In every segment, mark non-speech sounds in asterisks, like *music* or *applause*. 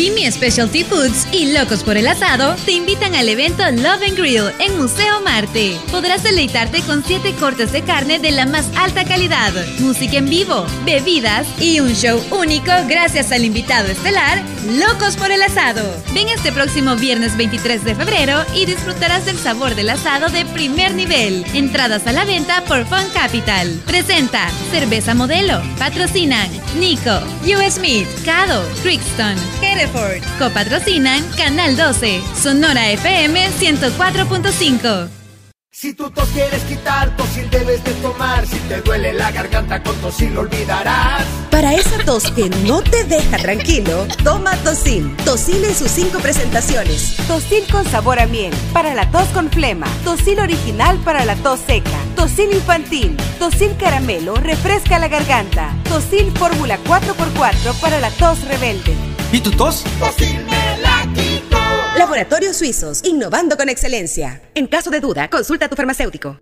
Pimi Specialty Foods y Locos por el Asado te invitan al evento Love and Grill en Museo Marte. Podrás deleitarte con siete cortes de carne de la más alta calidad, música en vivo, bebidas y un show único gracias al invitado estelar Locos por el Asado. Ven este próximo viernes 23 de febrero y disfrutarás del sabor del asado de primer nivel. Entradas a la venta por Fun Capital. Presenta Cerveza Modelo. Patrocinan Nico, US Meat, Cado, Crixton, Hereford. Copatrocinan Canal 12, Sonora FM 104.5. Si tu tos quieres quitar, tosil debes de tomar. Si te duele la garganta, con tosil lo olvidarás. Para esa tos que no te deja tranquilo, toma Tosil. Tosil en sus cinco presentaciones. Tosil con sabor a miel, para la tos con flema. Tosil original para la tos seca. Tosil infantil. Tosil caramelo, refresca la garganta. Tosil fórmula 4x4 para la tos rebelde. ¿Y tu tos? Tosil. Laboratorios Suizos, innovando con excelencia. En caso de duda, consulta a tu farmacéutico.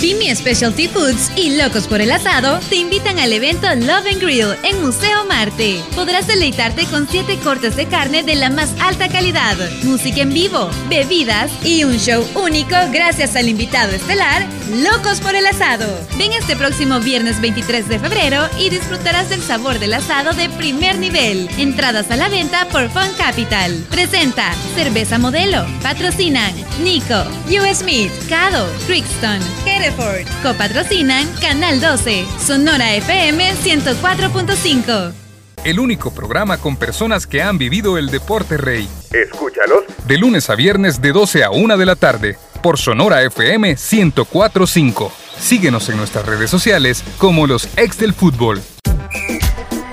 Pimi Specialty Foods y Locos por el Asado te invitan al evento Love and Grill en Museo Marte. Podrás deleitarte con siete cortes de carne de la más alta calidad, música en vivo, bebidas y un show único gracias al invitado estelar Locos por el Asado. Ven este próximo viernes 23 de febrero y disfrutarás del sabor del asado de primer nivel. Entradas a la venta por Fun Capital. Presenta Cerveza Modelo. Patrocinan Nico, US Meat, Cado, Crixton, Hereford. Copatrocinan Canal 12, Sonora FM 104.5. El único programa con personas que han vivido el deporte rey. Escúchalos De lunes a viernes de 12 a 1 de la tarde por Sonora FM 104.5. Síguenos en nuestras redes sociales como los ex del fútbol.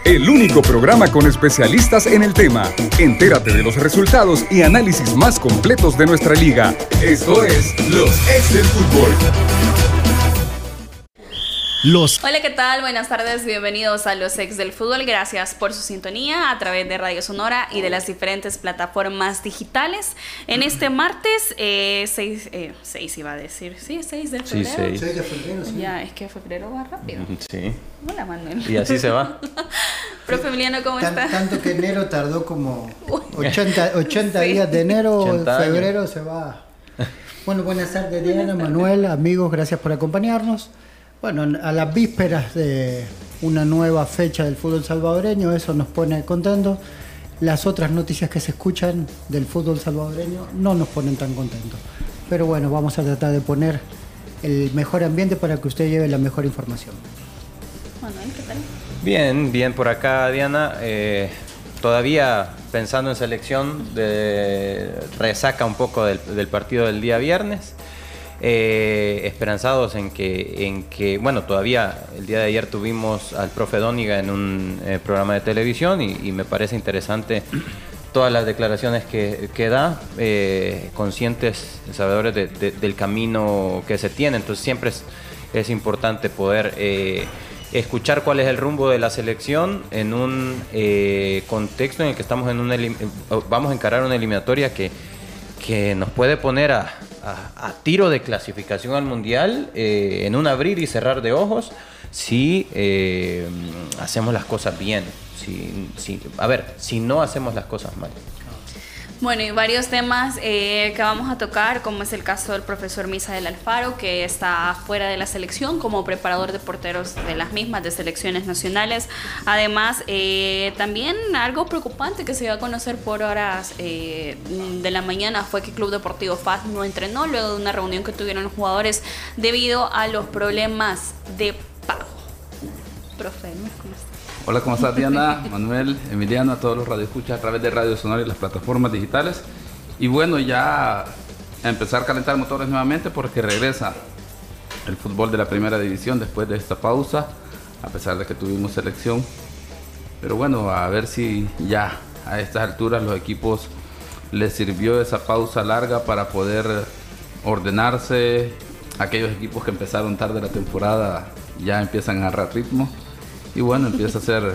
El único programa con especialistas en el tema. Entérate de los resultados y análisis más completos de nuestra liga. Esto es Los Ex del Fútbol. Los Hola, ¿qué tal? Buenas tardes, bienvenidos a los ex del fútbol. Gracias por su sintonía a través de Radio Sonora y de las diferentes plataformas digitales. En este martes, 6 eh, seis iba a decir, sí, 6 de Sí, febrero. seis. Ya, es que febrero va rápido. Sí. Hola, Manuel. Y así se va. *laughs* Profe Emiliano, ¿cómo Tan- está? tanto que enero tardó como 80, 80 *laughs* días de enero, 80 años. febrero se va. Bueno, buenas tardes Diana, Manuel, amigos, gracias por acompañarnos. Bueno, a las vísperas de una nueva fecha del fútbol salvadoreño, eso nos pone contentos. Las otras noticias que se escuchan del fútbol salvadoreño no nos ponen tan contentos. Pero bueno, vamos a tratar de poner el mejor ambiente para que usted lleve la mejor información. Manuel, ¿qué tal? Bien, bien por acá, Diana. Eh, todavía pensando en selección, de, resaca un poco del, del partido del día viernes. Eh, esperanzados en que, en que, bueno, todavía el día de ayer tuvimos al profe Dóniga en un eh, programa de televisión y, me parece interesante todas las declaraciones que, que da, eh, conscientes, sabedores de- de- del camino que se tiene. Entonces siempre es, es importante poder eh, escuchar cuál es el rumbo de la selección en un eh, contexto en el que estamos en elim- eh, vamos a encarar una eliminatoria que, que nos puede poner a, a- tiro de clasificación al mundial eh, en un abrir y cerrar de ojos si eh, hacemos las cosas bien. Si- a ver, si no hacemos las cosas mal. Bueno, y varios temas eh, que vamos a tocar, como es el caso del profesor Misael Alfaro, que está fuera de la selección como preparador de porteros de las mismas, de selecciones nacionales. Además, eh, también algo preocupante que se dio a conocer por horas eh, de la mañana fue que Club Deportivo FAS no entrenó luego de una reunión que tuvieron los jugadores debido a los problemas de pago. Profe. ¿cómo está? Hola, ¿cómo estás Diana, Manuel, Emiliano, a todos los radioescuchas a través de Radio Sonora y las plataformas digitales? Y bueno, ya empezar a calentar motores nuevamente porque regresa el fútbol de la primera división después de esta pausa, a pesar de que tuvimos selección. Pero bueno, a ver si ya a estas alturas los equipos les sirvió esa pausa larga para poder ordenarse. Aquellos equipos que empezaron tarde la temporada ya empiezan a agarrar ritmo. Y bueno, empieza a ser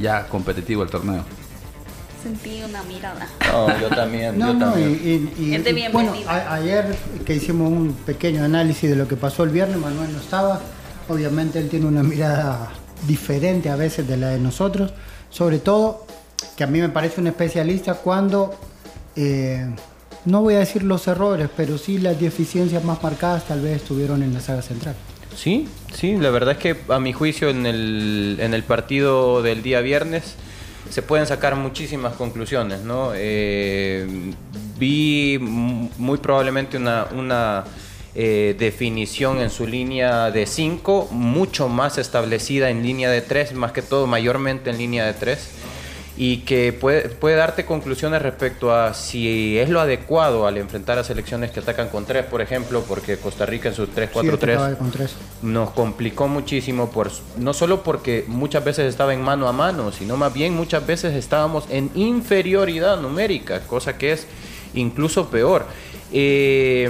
ya competitivo el torneo. Sentí una mirada. No, yo también, No, yo no, también. y, y- y- Es de y, bueno, a- ayer que hicimos un pequeño análisis de lo que pasó el viernes, Manuel no estaba. Obviamente él tiene una mirada diferente a veces de la de nosotros. Sobre todo que a mí me parece un especialista cuando, eh, no voy a decir los errores, pero sí las deficiencias más marcadas tal vez estuvieron en la saga central. Sí, sí, la verdad es que a mi juicio en el, en el partido del día viernes se pueden sacar muchísimas conclusiones, ¿no? Eh, vi muy probablemente una, una eh, definición en su línea de 5, mucho más establecida en línea de 3, más que todo mayormente en línea de 3 y que puede, puede darte conclusiones respecto a si es lo adecuado al enfrentar a selecciones que atacan con tres, por ejemplo, porque Costa Rica en su 3-4-3 nos complicó muchísimo, por, no solo porque muchas veces estaba en mano a mano, sino más bien muchas veces estábamos en inferioridad numérica, cosa que es incluso peor. Eh,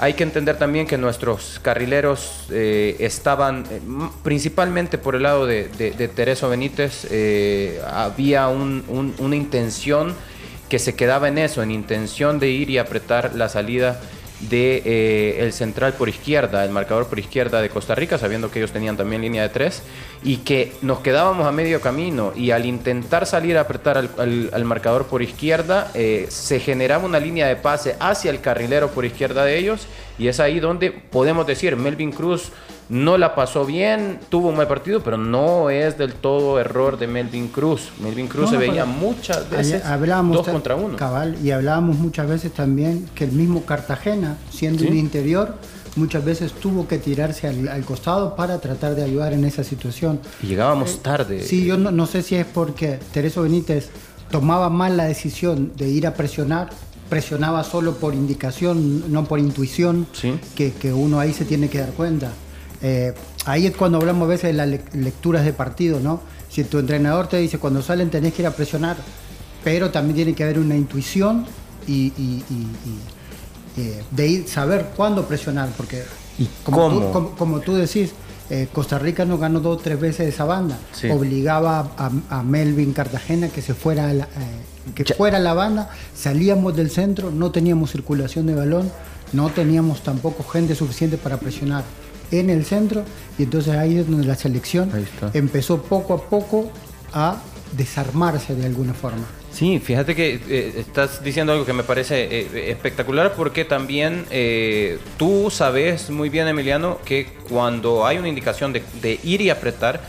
hay que entender también que nuestros carrileros eh, estaban, eh, principalmente por el lado de, de, Tereso Benítez, eh, había una intención que se quedaba en eso, en intención de ir y apretar la salida de eh, el central por izquierda, el marcador por izquierda de Costa Rica, sabiendo que ellos tenían también línea de tres, y que nos quedábamos a medio camino y al intentar salir a apretar al, marcador por izquierda, eh, se generaba una línea de pase hacia el carrilero por izquierda de ellos, y es ahí donde podemos decir, Melvin Cruz no la pasó bien, tuvo un mal partido, pero no es del todo error de Melvin Cruz. Melvin Cruz se veía muchas veces dos contra uno. Cabal, y hablábamos muchas veces también que el mismo Cartagena, siendo un interior, muchas veces tuvo que tirarse al, costado para tratar de ayudar en esa situación. Y llegábamos eh, tarde. Sí, yo no, sé si es porque Tereso Benítez tomaba mal la decisión de ir a presionar presionaba solo por indicación, no por intuición, que, que, uno ahí se tiene que dar cuenta. Eh, ahí es cuando hablamos a veces de las lecturas de partido, ¿no? Si tu entrenador te dice cuando salen tenés que ir a presionar, pero también tiene que haber una intuición y, eh, de ir, saber cuándo presionar, porque como, Tú, como, tú decís, eh, Costa Rica nos ganó dos o tres veces esa banda. Obligaba a, Melvin Cartagena que se fuera a la, que fuera la banda, salíamos del centro, no teníamos circulación de balón, no teníamos tampoco gente suficiente para presionar en el centro y entonces ahí es donde la selección empezó poco a poco a desarmarse de alguna forma. Sí, fíjate que eh, estás diciendo algo que me parece eh, espectacular porque también eh, tú sabes muy bien, Emiliano, que cuando hay una indicación de ir y apretar,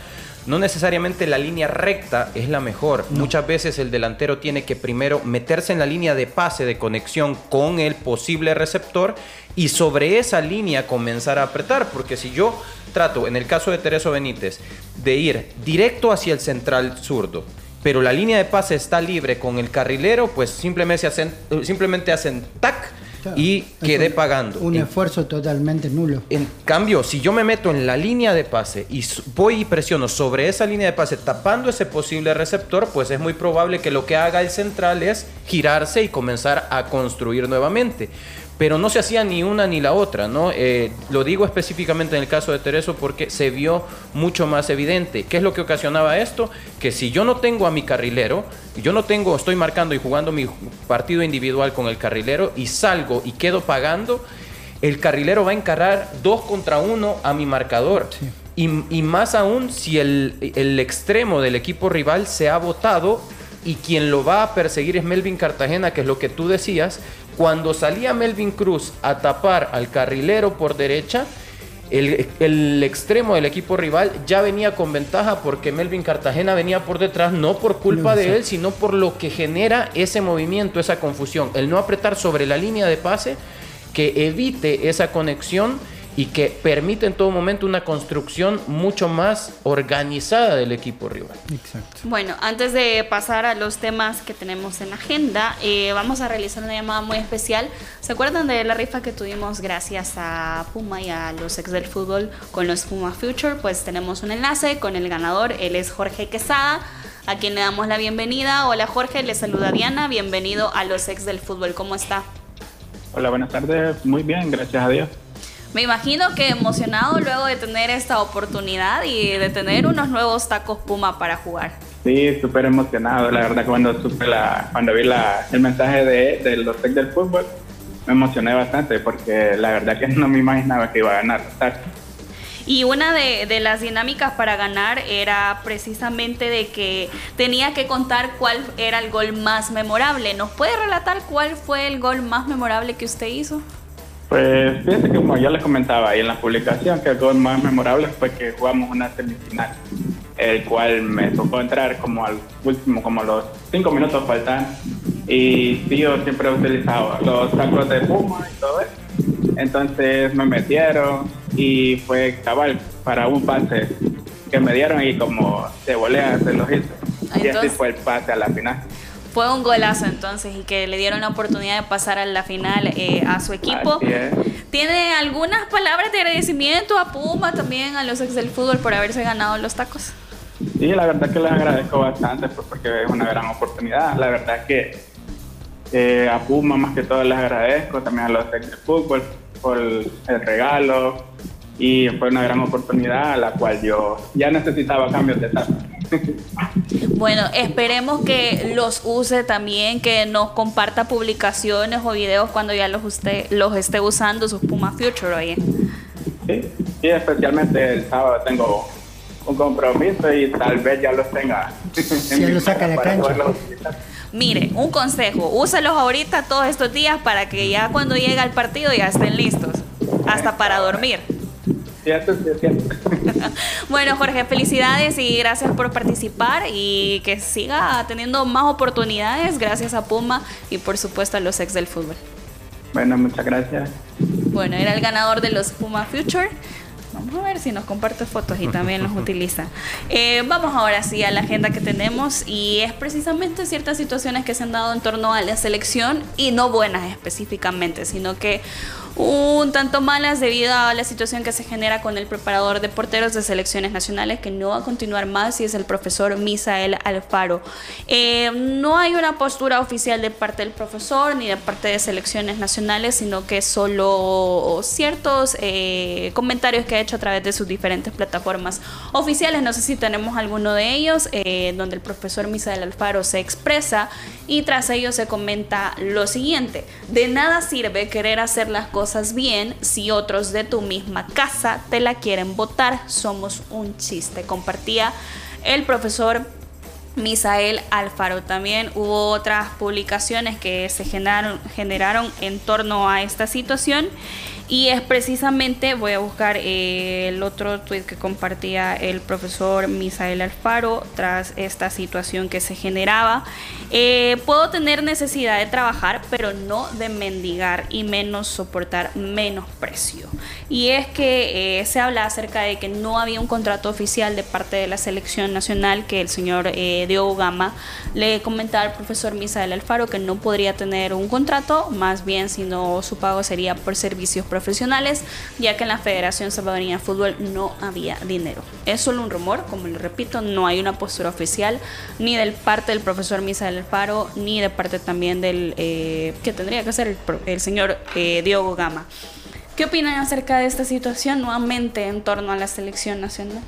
no necesariamente la línea recta es la mejor. Muchas veces el delantero tiene que primero meterse en la línea de pase de conexión con el posible receptor y sobre esa línea comenzar a apretar. Porque si yo trato, en el caso de Tereso Benítez, de ir directo hacia el central zurdo, pero la línea de pase está libre con el carrilero, pues simplemente hacen, simplemente hacen tac y quedé pagando. Un esfuerzo totalmente nulo. En cambio, si yo me meto en la línea de pase y voy y presiono sobre esa línea de pase tapando ese posible receptor, pues es muy probable que lo que haga el central es girarse y comenzar a construir nuevamente pero no se hacía ni una ni la otra, ¿no? Eh, lo digo específicamente en el caso de Tereso porque se vio mucho más evidente. ¿Qué es lo que ocasionaba esto? Que si yo no tengo a mi carrilero, yo no tengo, estoy marcando y jugando mi partido individual con el carrilero y salgo y quedo pagando, el carrilero va a encarar dos contra uno a mi marcador. Y, más aún si el, el extremo del equipo rival se ha votado y quien lo va a perseguir es Melvin Cartagena, que es lo que tú decías, cuando salía Melvin Cruz a tapar al carrilero por derecha, el, extremo del equipo rival ya venía con ventaja porque Melvin Cartagena venía por detrás, no por culpa de él, sino por lo que genera ese movimiento, esa confusión. El no apretar sobre la línea de pase que evite esa conexión y que permite en todo momento una construcción mucho más organizada del equipo rival. Exacto. Bueno, antes de pasar a los temas que tenemos en la agenda, eh, vamos a realizar una llamada muy especial. ¿Se acuerdan de la rifa que tuvimos gracias a Puma y a los ex del fútbol con los Puma Future? Pues tenemos un enlace con el ganador, él es Jorge Quesada a quien le damos la bienvenida. Hola Jorge, le saluda Diana, bienvenido a los ex del fútbol, ¿cómo está? Hola, buenas tardes, muy bien, gracias a Dios. Me imagino que emocionado luego de tener esta oportunidad y de tener unos nuevos tacos Puma para jugar. Sí, súper emocionado. La verdad que cuando, supe la, cuando vi la, el mensaje de, de los tech del fútbol, me emocioné bastante porque la verdad que *laughs* no me imaginaba que iba a ganar. Y una de, de, las dinámicas para ganar era precisamente de que tenía que contar cuál era el gol más memorable. ¿Nos puede relatar cuál fue el gol más memorable que usted hizo? Pues fíjense que como ya les comentaba ahí en la publicación, que el gol más memorable fue que jugamos una semifinal, el cual me tocó entrar como al último, como los cinco minutos faltan. Y sí, yo siempre he utilizado los sacos de Puma y todo eso. Entonces me metieron y fue cabal para un pase que me dieron y como de volea se los hizo. Y así fue el pase a la final fue un golazo entonces y que le dieron la oportunidad de pasar a la final eh, a su equipo. ¿Tiene algunas palabras de agradecimiento a Puma, también a los ex del fútbol por haberse ganado los tacos? Sí, la verdad que les agradezco bastante pues, porque es una gran oportunidad. La verdad que eh, a Puma más que todo les agradezco, también a los ex del fútbol por el, el regalo y fue una gran oportunidad a la cual yo ya necesitaba cambios de tacos. Bueno, esperemos que los use también, que nos comparta publicaciones o videos cuando ya los, usted, los esté usando sus Puma Future, oye. Sí, sí, especialmente el sábado tengo un compromiso y tal vez ya los tenga. Si lo saca de cancha. Mire, un consejo, úselos ahorita todos estos días para que ya cuando llegue al partido ya estén listos, hasta para dormir. *laughs* bueno, Jorge, felicidades y gracias por participar y que siga teniendo más oportunidades gracias a Puma y por supuesto a los ex del fútbol. Bueno, muchas gracias. Bueno, era el ganador de los Puma Future. Vamos a ver si nos comparte fotos y también los *laughs* utiliza. Eh, vamos ahora sí a la agenda que tenemos y es precisamente ciertas situaciones que se han dado en torno a la selección y no buenas específicamente, sino que un tanto malas debido a la situación que se genera con el preparador de porteros de selecciones nacionales que no va a continuar más y es el profesor Misael Alfaro. Eh, no hay una postura oficial de parte del profesor ni de parte de selecciones nacionales, sino que solo ciertos eh, comentarios que ha hecho a través de sus diferentes plataformas oficiales. No sé si tenemos alguno de ellos, eh, donde el profesor Misael Alfaro se expresa y tras ello se comenta lo siguiente, de nada sirve querer hacer las cosas bien si otros de tu misma casa te la quieren votar. Somos un chiste. Compartía el profesor Misael Alfaro. También hubo otras publicaciones que se generaron, generaron en torno a esta situación y es precisamente, voy a buscar eh, el otro tweet que compartía el profesor Misael Alfaro tras esta situación que se generaba. Eh, puedo tener necesidad de trabajar, pero no de mendigar y menos soportar menos precio. Y es que eh, se habla acerca de que no había un contrato oficial de parte de la selección nacional que el señor Diogo Gama le comentaba al profesor Misael Alfaro que no podría tener un contrato, más bien sino su pago sería por servicios profesionales, ya que en la Federación Salvadoreña de Fútbol no había dinero. Es solo un rumor, como lo repito, no hay una postura oficial ni del parte del profesor Misael Alfaro, ni de parte también del eh, que tendría que ser el, señor eh, Diogo Gama. ¿Qué opinan acerca de esta situación nuevamente en torno a la selección nacional?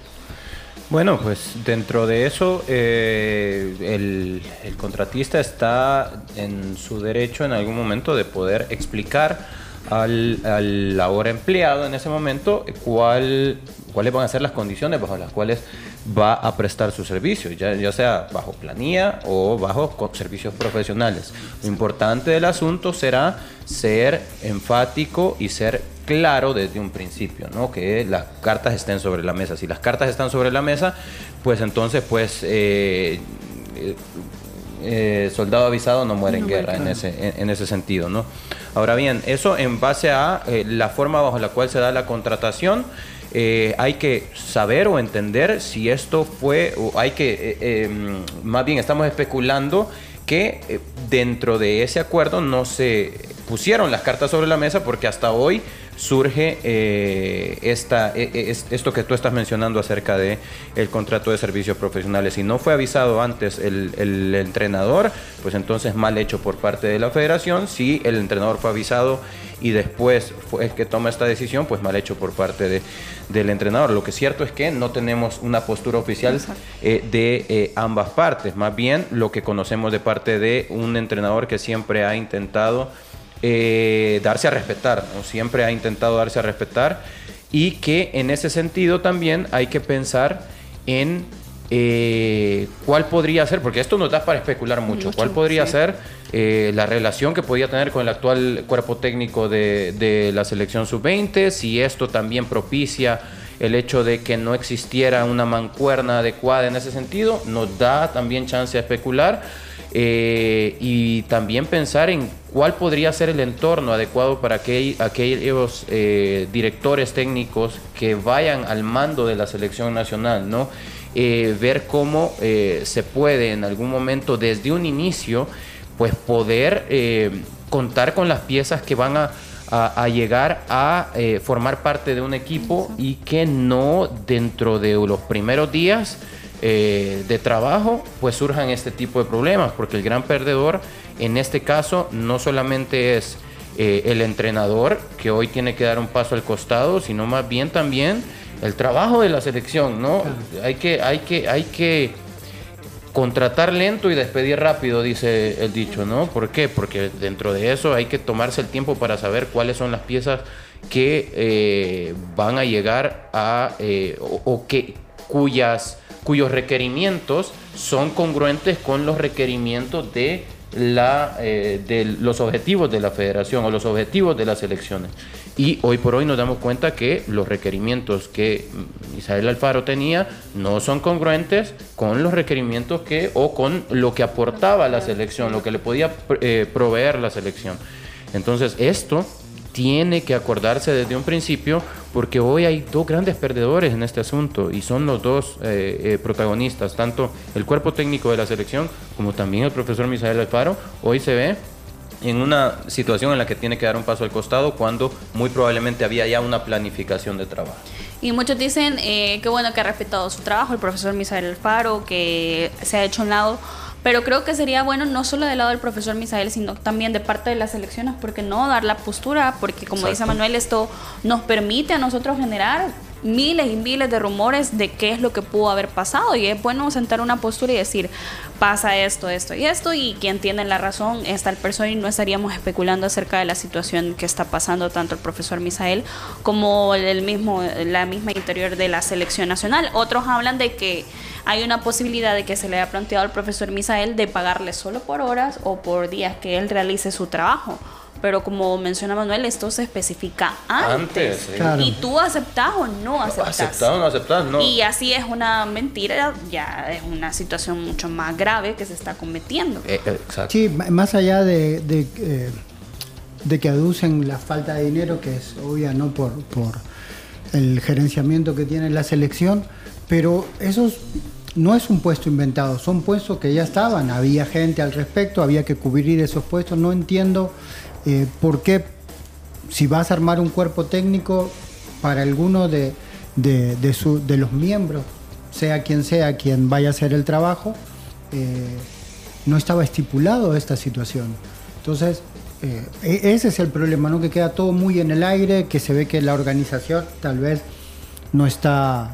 Bueno, pues dentro de eso, eh, el, el, contratista está en su derecho en algún momento de poder explicar al, al ahora empleado en ese momento cuál, cuáles van a ser las condiciones bajo las cuales va a prestar su servicio, ya, sea bajo planilla o bajo servicios profesionales. Lo importante del asunto será ser enfático y ser claro desde un principio, ¿no? Que las cartas estén sobre la mesa. Si las cartas están sobre la mesa, pues entonces, pues eh, eh, eh, soldado avisado no muere en guerra en ese, en, ese sentido, ¿no? Ahora bien, eso en base a eh, la forma bajo la cual se da la contratación, eh, hay que saber o entender si esto fue, o hay que, em, más bien estamos especulando que dentro de ese acuerdo no se pusieron las cartas sobre la mesa porque hasta hoy surge eh, esta, e, e, esto que tú estás mencionando acerca de el contrato de servicios profesionales. Si no fue avisado antes el, entrenador, pues entonces mal hecho por parte de la federación. Si el entrenador fue avisado y después fue el que toma esta decisión, pues mal hecho por parte de, del entrenador. Lo que es cierto es que no tenemos una postura oficial eh, de eh, ambas partes. Más bien lo que conocemos de parte de un entrenador que siempre ha intentado eh, darse a respetar, siempre ha intentado darse a respetar y que en ese sentido también hay que pensar en eh, cuál podría ser, porque esto nos da para especular mucho, Mucho, cuál podría sí. ser eh, la relación que podía tener con el actual cuerpo técnico de, de la selección sub-20, si esto también propicia el hecho de que no existiera una mancuerna adecuada en ese sentido, nos da también chance de especular. Eh, y también pensar en cuál podría ser el entorno adecuado para aquel- aquellos eh, directores técnicos que vayan al mando de la selección nacional, ¿no? Eh, ver cómo se puede en algún momento desde un inicio pues poder contar con las piezas que van a, llegar a formar parte de un equipo y que no dentro de los primeros días eh, de trabajo pues surjan este tipo de problemas porque el gran perdedor en este caso no solamente es eh, el entrenador que hoy tiene que dar un paso al costado sino más bien también el trabajo de la selección no hay que hay que hay que contratar lento y despedir rápido, dice el dicho, ¿no? ¿Por qué? Porque dentro de eso hay que tomarse el tiempo para saber cuáles son las piezas que eh, van a llegar a o, o que cuyas cuyos requerimientos son congruentes con los requerimientos de la eh, de los objetivos de la federación o los objetivos de las elecciones. Y hoy por hoy nos damos cuenta que los requerimientos que Isabel Alfaro tenía no son congruentes con los requerimientos que o con lo que aportaba la selección, lo que le podía eh, proveer la selección. Entonces esto tiene que acordarse desde un principio porque hoy hay dos grandes perdedores en este asunto y son los dos eh, eh, protagonistas, tanto el cuerpo técnico de la selección como también el profesor Misael Alfaro. Hoy se ve en una situación en la que tiene que dar un paso al costado cuando muy probablemente había ya una planificación de trabajo. Y muchos dicen eh, que bueno que ha respetado su trabajo el profesor Misael Alfaro, que se ha hecho un lado. Pero creo que sería bueno no solo del lado del profesor Misael, sino también de parte de las selecciones, porque no dar la postura, porque como dice. Manuel, esto nos permite a nosotros generar miles y miles de rumores de qué es lo que pudo haber pasado. Y es bueno sentar una postura y decir, pasa esto, esto y esto, y quien tiene la razón es tal persona y no estaríamos especulando acerca de la situación que está pasando tanto el profesor Misael como el mismo, la misma interior de la selección nacional. Otros hablan de que hay una posibilidad de que se le haya planteado al profesor Misael de pagarle solo por horas o por días que él realice su trabajo. Pero como menciona Manuel, esto se especifica antes. Antes, sí. Claro. Y tú aceptás o no aceptás. ¿Aceptado o no aceptado? No. Y así es una mentira, ya es una situación mucho más grave que se está cometiendo. Eh, exacto. Sí, m- más allá de, de, eh, de que aducen la falta de dinero, que es obvia, ¿no? Por, por el gerenciamiento que tiene la selección, pero esos no es un puesto inventado, son puestos que ya estaban, había gente al respecto, había que cubrir esos puestos. No entiendo eh, por qué, si vas a armar un cuerpo técnico para alguno de, de- su- de los miembros, sea quien sea quien vaya a hacer el trabajo, eh, no estaba estipulado esta situación. Entonces, eh, e- ese es el problema, ¿no? que queda todo muy en el aire, que se ve que la organización tal vez no está,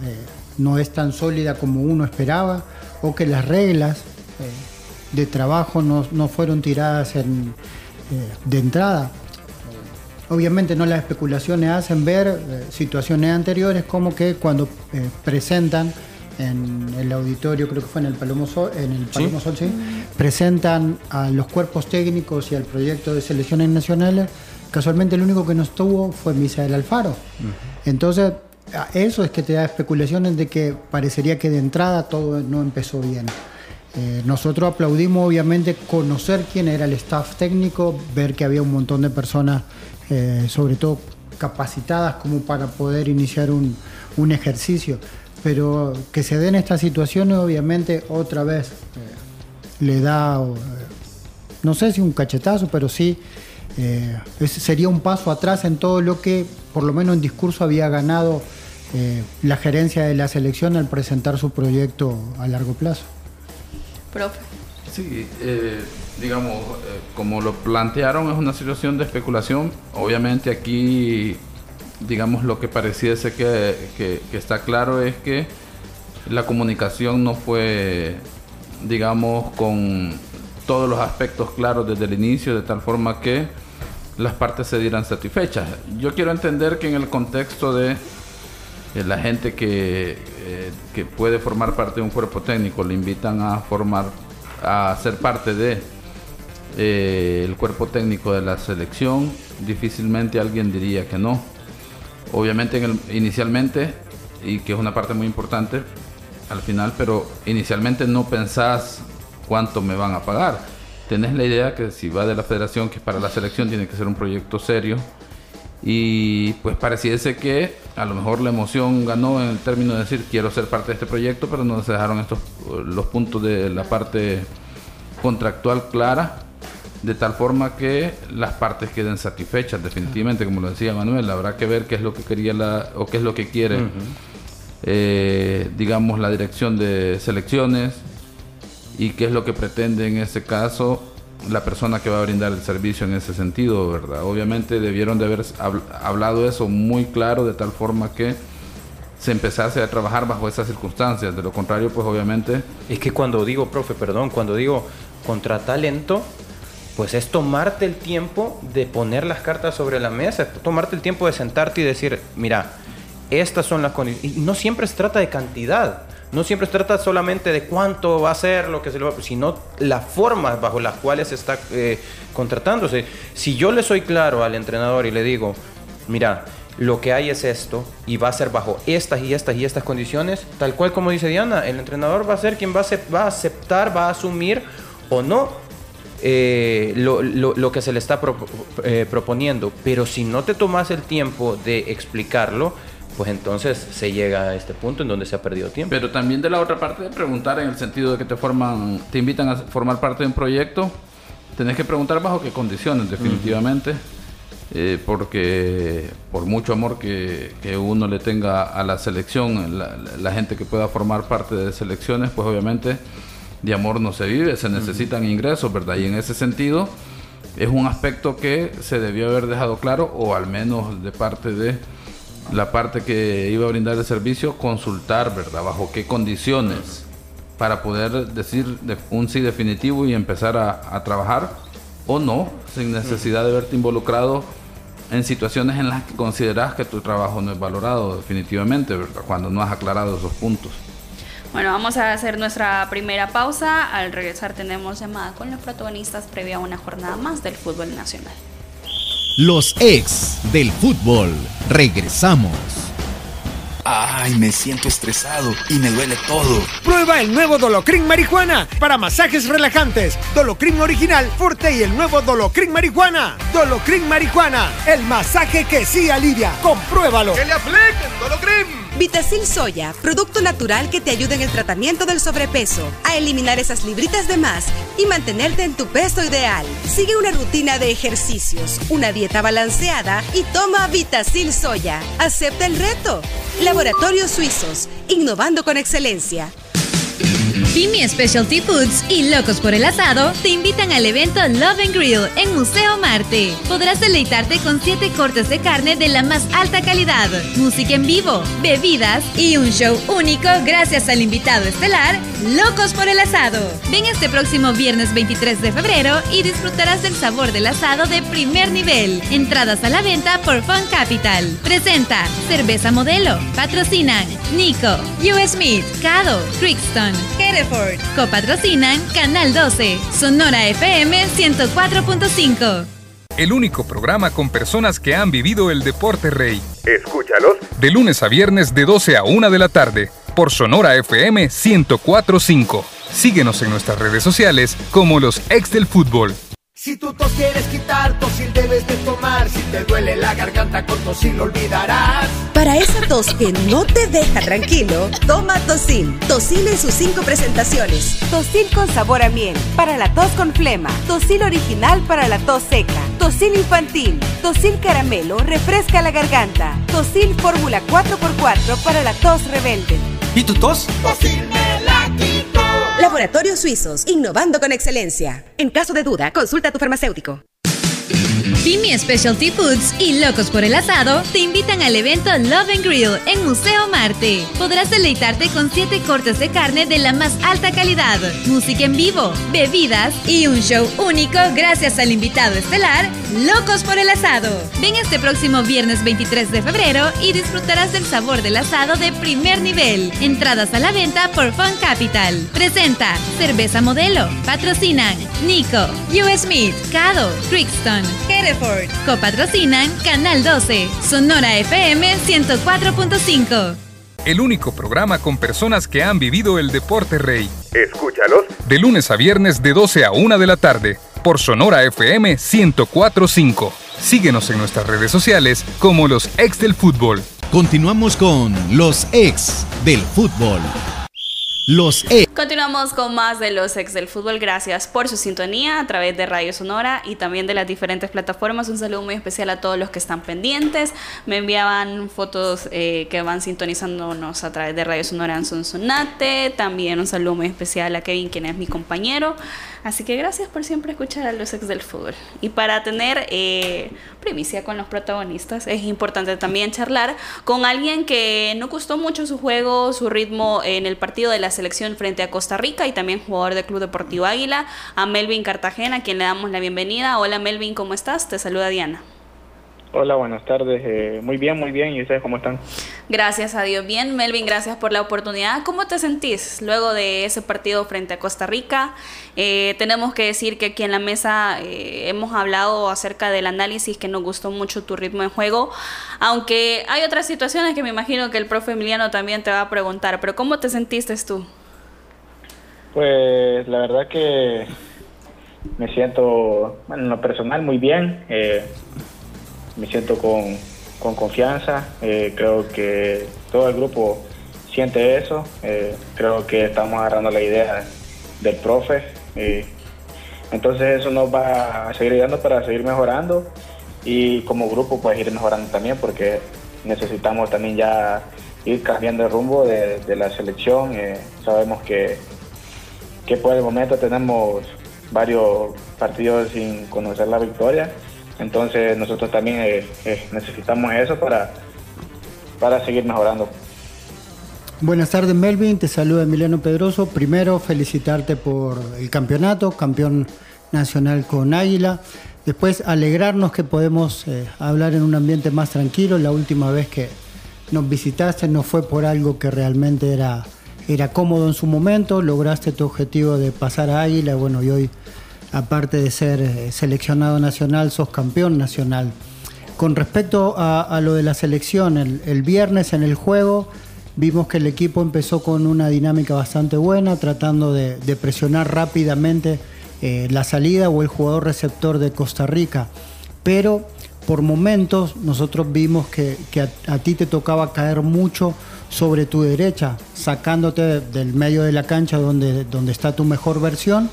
no es tan sólida como uno esperaba, o que las reglas eh, de trabajo no, no fueron tiradas en, eh, de entrada. Obviamente no las especulaciones hacen ver eh, situaciones anteriores como que cuando presentan en el auditorio, creo que fue en el Palomo Sol, en el Palomo Sol, sí, presentan a los cuerpos técnicos y al proyecto de selecciones nacionales, casualmente el único que no estuvo fue Misael Alfaro. Entonces, eso es que te da especulaciones de que parecería que de entrada todo no empezó bien. Eh, nosotros aplaudimos obviamente conocer quién era el staff técnico, ver que había un montón de personas, eh, sobre todo capacitadas como para poder iniciar un, ejercicio, pero que se den estas situaciones obviamente otra vez eh, le da, no sé si un cachetazo, pero sí sería un paso atrás en todo lo que por lo menos en discurso había ganado eh, la gerencia de la selección al presentar su proyecto a largo plazo. Profe. Sí, eh, digamos, eh, como lo plantearon, es una situación de especulación. Obviamente aquí, digamos, lo que pareciese que, que- que está claro es que la comunicación no fue, digamos, con todos los aspectos claros desde el inicio, de tal forma que las partes se dieran satisfechas. Yo quiero entender que en el contexto de la gente que, eh, que puede formar parte de un cuerpo técnico le invitan a formar, a ser parte de eh, el cuerpo técnico de la selección, difícilmente alguien diría que no. Obviamente inicialmente, y que es una parte muy importante al final, pero inicialmente no pensás cuánto me van a pagar. Tenés la idea que si va de la federación, que para la selección tiene que ser un proyecto serio. Y pues pareciese que a lo mejor la emoción ganó en el término de decir quiero ser parte de este proyecto, pero no se dejaron estos los puntos de la parte contractual clara, de tal forma que las partes queden satisfechas definitivamente, como lo decía Manuel, habrá que ver qué es lo que quería la o qué es lo que quiere, eh, digamos la dirección de selecciones y qué es lo que pretende en ese caso la persona que va a brindar el servicio en ese sentido, ¿verdad? Obviamente debieron de haber habl- hablado eso muy claro de tal forma que se empezase a trabajar bajo esas circunstancias. De lo contrario, pues obviamente Es que cuando digo, profe, perdón, cuando digo contra talento, pues es tomarte el tiempo de poner las cartas sobre la mesa, es tomarte el tiempo de sentarte y decir, mira, estas son las condiciones. Y no siempre se trata de cantidad, no siempre se trata solamente de cuánto va a ser lo que se le va sino las formas bajo las cuales se está eh, contratándose. Si yo le soy claro al entrenador y le digo, mira, lo que hay es esto y va a ser bajo estas y estas y estas condiciones, tal cual como dice Diana, el entrenador va a ser quien va a, a aceptar, va a asumir o no eh, lo, lo- lo que se le está pro- eh, proponiendo. Pero si no te tomas el tiempo de explicarlo, pues entonces se llega a este punto en donde se ha perdido tiempo. Pero también de la otra parte de preguntar en el sentido de que te forman, te invitan a formar parte de un proyecto, tenés que preguntar bajo qué condiciones, definitivamente. Eh, porque por mucho amor que, que uno le tenga a la selección, la, la- la gente que pueda formar parte de selecciones, pues obviamente de amor no se vive, se necesitan ingresos, ¿verdad? Y en ese sentido es un aspecto que se debió haber dejado claro, o al menos de parte de la parte que iba a brindar el servicio, consultar, ¿verdad? Bajo qué condiciones para poder decir de- un sí definitivo y empezar a, a trabajar o no, sin necesidad de verte involucrado en situaciones en las que consideras que tu trabajo no es valorado definitivamente, ¿verdad? Cuando no has aclarado esos puntos. Bueno, vamos a hacer nuestra primera pausa. Al regresar tenemos llamada con los protagonistas previa a una jornada más del fútbol nacional. Los ex del fútbol. Regresamos. Ay, me siento estresado y me duele todo. Prueba el nuevo Dolocrin Marihuana para masajes relajantes. Dolocrin original, fuerte y el nuevo Dolocrin Marihuana. Dolocrin Marihuana, el masaje que sí alivia. Compruébalo. ¡Que le apliquen Dolocrin! Vitacil Soya, producto natural que te ayuda en el tratamiento del sobrepeso, a eliminar esas libritas de más y mantenerte en tu peso ideal. Sigue una rutina de ejercicios, una dieta balanceada y toma Vitacil Soya. Acepta el reto. Laboratorios Suizos, innovando con excelencia. Pimi Specialty Foods y Locos por el Asado te invitan al evento Love and Grill en Museo Marte. Podrás deleitarte con siete cortes de carne de la más alta calidad, música en vivo, bebidas y un show único gracias al invitado estelar Locos por el Asado. Ven este próximo viernes 23 de febrero y disfrutarás del sabor del asado de primer nivel. Entradas a la venta por Fun Capital. Presenta Cerveza Modelo. Patrocinan Nico, US Meat, Cado, Crixton, Copatrocinan Canal 12, Sonora FM 104.5. El único programa con personas que han vivido el deporte rey. Escúchalos De lunes a viernes de 12 a 1 de la tarde por Sonora FM 1045. Síguenos en nuestras redes sociales como los ex del fútbol. Si tu tos quieres quitar, tosil debes de tomar. Si te duele la garganta, con tosil lo olvidarás. Para esa tos que no te deja tranquilo, toma Tosil. Tosil en sus cinco presentaciones. Tosil con sabor a miel, para la tos con flema. Tosil original para la tos seca. Tosil infantil. Tosil caramelo, refresca la garganta. Tosil fórmula 4x4 para la tos rebelde. ¿Y tu tos? Tosil. Laboratorios Suizos, innovando con excelencia. En caso de duda, consulta a tu farmacéutico. Pimi Specialty Foods y Locos por el Asado te invitan al evento Love and Grill en Museo Marte. Podrás deleitarte con siete cortes de carne de la más alta calidad, música en vivo, bebidas y un show único gracias al invitado estelar Locos por el Asado. Ven este próximo viernes 23 de febrero y disfrutarás del sabor del asado de primer nivel. Entradas a la venta por Fun Capital. Presenta Cerveza Modelo. Patrocinan Nico, US Meat, Cado, Brixton, Hereford. Copatrocinan Canal 12, Sonora FM 104.5. El único programa con personas que han vivido el deporte rey. Escúchalos. De lunes a viernes de 12 a 1 de la tarde por Sonora FM 1045. Síguenos en nuestras redes sociales como los ex del fútbol. Continuamos con los ex del fútbol. Los ex. Continuamos con más de los ex del fútbol. Gracias por su sintonía a través de Radio Sonora y también de las diferentes plataformas. Un saludo muy especial a todos los que están pendientes. Me enviaban fotos eh, que van sintonizándonos a través de Radio Sonora en Sonsonate. También un saludo muy especial a Kevin, quien es mi compañero. Así que gracias por siempre escuchar a los ex del fútbol. Y para tener eh, primicia con los protagonistas, es importante también charlar con alguien que no gustó mucho su juego, su ritmo en el partido de la selección frente a Costa Rica y también jugador del Club Deportivo Águila, a Melvin Cartagena, a quien le damos la bienvenida. Hola Melvin, ¿cómo estás? Te saluda Diana. Hola, buenas tardes. Eh, muy bien, muy bien. ¿Y ustedes cómo están? Gracias a Dios. Bien, Melvin, gracias por la oportunidad. ¿Cómo te sentís luego de ese partido frente a Costa Rica? Eh, tenemos que decir que aquí en la mesa eh, hemos hablado acerca del análisis que nos gustó mucho tu ritmo de juego, aunque hay otras situaciones que me imagino que el profe Emiliano también te va a preguntar, pero ¿cómo te sentiste tú? Pues la verdad que me siento, bueno, en lo personal muy bien. Eh, me siento con, con confianza, eh, creo que todo el grupo siente eso, eh, creo que estamos agarrando la idea del profe, eh, entonces eso nos va a seguir ayudando para seguir mejorando y como grupo pues ir mejorando también porque necesitamos también ya ir cambiando el rumbo de, la selección, sabemos que, que por el momento tenemos varios partidos sin conocer la victoria entonces nosotros también eh, eh, necesitamos eso para, para seguir mejorando. Buenas tardes Melvin, te saluda Emiliano Pedroso. Primero felicitarte por el campeonato, campeón nacional con Águila. Después alegrarnos que podemos eh, hablar en un ambiente más tranquilo. La última vez que nos visitaste no fue por algo que realmente era, era cómodo en su momento. Lograste tu objetivo de pasar a Águila. Bueno, y hoy aparte de ser eh, seleccionado nacional, sos campeón nacional. Con respecto a, lo de la selección, el, viernes en el juego vimos que el equipo empezó con una dinámica bastante buena, tratando de, presionar rápidamente eh, la salida o el jugador receptor de Costa Rica. Pero por momentos nosotros vimos que, a, ti te tocaba caer mucho sobre tu derecha, sacándote del medio de la cancha donde, donde está tu mejor versión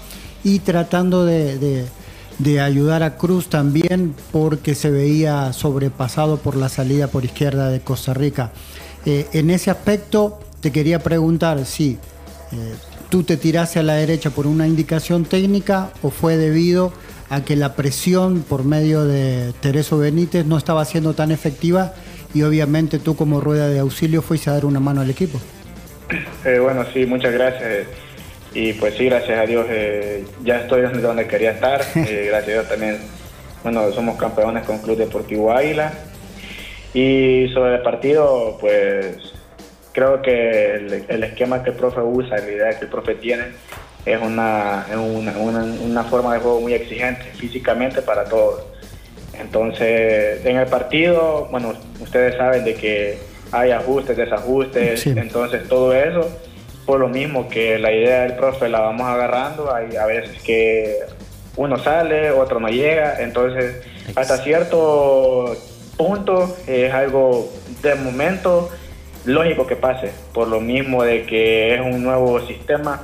y tratando de, ayudar a Cruz también porque se veía sobrepasado por la salida por izquierda de Costa Rica. Eh, en ese aspecto te quería preguntar si eh, tú te tiraste a la derecha por una indicación técnica o fue debido a que la presión por medio de Tereso Benítez no estaba siendo tan efectiva y obviamente tú como rueda de auxilio fuiste a dar una mano al equipo. Eh, bueno, sí, muchas gracias. Y pues sí, gracias a Dios eh, ya estoy donde quería estar. *laughs* Eh, gracias a Dios también, bueno, somos campeones con Club Deportivo Águila. Y sobre el partido, pues creo que el, esquema que el profe usa, la idea que el profe tiene, es una, una, una, forma de juego muy exigente físicamente para todos. Entonces, en el partido, bueno, ustedes saben de que hay ajustes, desajustes, entonces todo eso por lo mismo que la idea del profe la vamos agarrando, hay a veces que uno sale, otro no llega, entonces hasta cierto punto es algo de momento lógico que pase, por lo mismo de que es un nuevo sistema,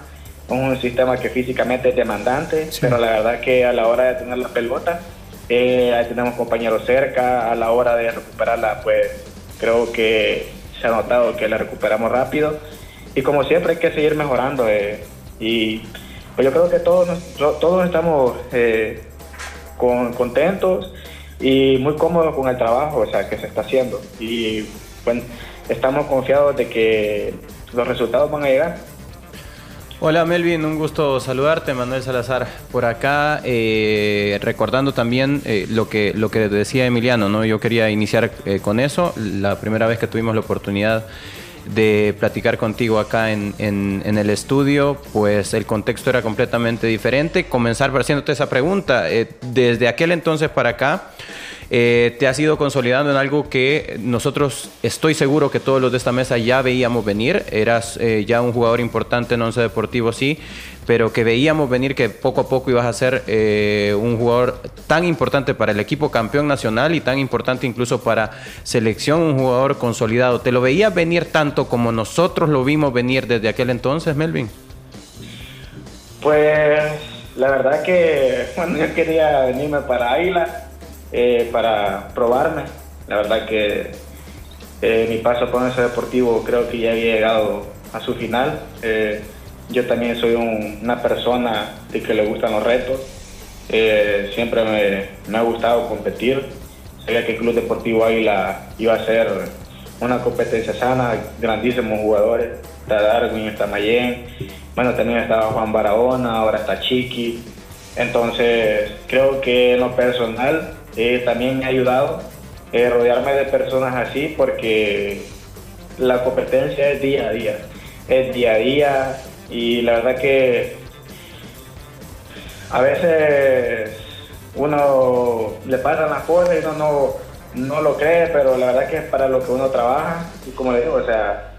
un sistema que físicamente es demandante, pero la verdad que a la hora de tener la pelota, eh, ahí tenemos compañeros cerca, a la hora de recuperarla, pues creo que se ha notado que la recuperamos rápido y como siempre hay que seguir mejorando. Eh, y pues yo creo que todos, todos estamos eh, contentos y muy cómodo con el trabajo, o sea, que se está haciendo. Y bueno, estamos confiados de que los resultados van a llegar. Hola Melvin, un gusto saludarte, Manuel Salazar por acá, eh, recordando también eh, lo que lo que decía Emiliano, ¿no? Yo quería iniciar eh, con eso, la primera vez que tuvimos la oportunidad de platicar contigo acá en, en, el estudio, pues el contexto era completamente diferente. Comenzar haciéndote esa pregunta, desde aquel entonces para acá, eh, te has ido consolidando en algo que nosotros estoy seguro que todos los de esta mesa ya veíamos venir. Eras eh, ya un jugador importante en Once Deportivo, sí, pero que veíamos venir que poco a poco ibas a ser eh, un jugador tan importante para el equipo campeón nacional y tan importante incluso para selección, un jugador consolidado. ¿Te lo veías venir tanto como nosotros lo vimos venir desde aquel entonces, Melvin? Pues la verdad que *laughs* cuando yo quería venirme para Águila, eh, para probarme. La verdad que eh, mi paso por ese deportivo creo que ya había llegado a su final. Eh, yo también soy una persona de que le gustan los retos. siempre me, me, ha gustado competir. Sabía que el Club Deportivo Águila iba a ser una competencia sana, grandísimos jugadores. Está Darwin, está Mayen. Bueno, también estaba Juan Barahona, ahora está Chiqui. Entonces, creo que en lo personal eh, también me ha ayudado eh, rodearme de personas así porque la competencia es día a día, es día a día y la verdad que a veces uno le pasan las cosas y uno no, lo cree, pero la verdad que es para lo que uno trabaja y como le digo, o sea,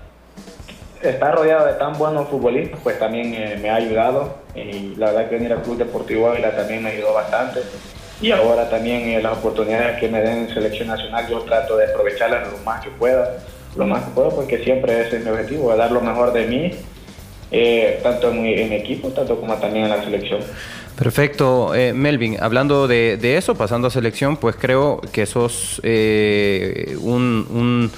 estar rodeado de tan buenos futbolistas pues también eh, me ha ayudado y la verdad que venir al Club Deportivo Ávila también me ayudó bastante y ahora también eh, las oportunidades que me den en selección nacional yo trato de aprovecharlas lo más que pueda, lo más que puedo porque siempre ese es mi objetivo, dar lo mejor de mí, eh, tanto en mi, equipo, tanto como también en la selección. Perfecto, eh, Melvin, hablando de, eso, pasando a selección, pues creo que sos un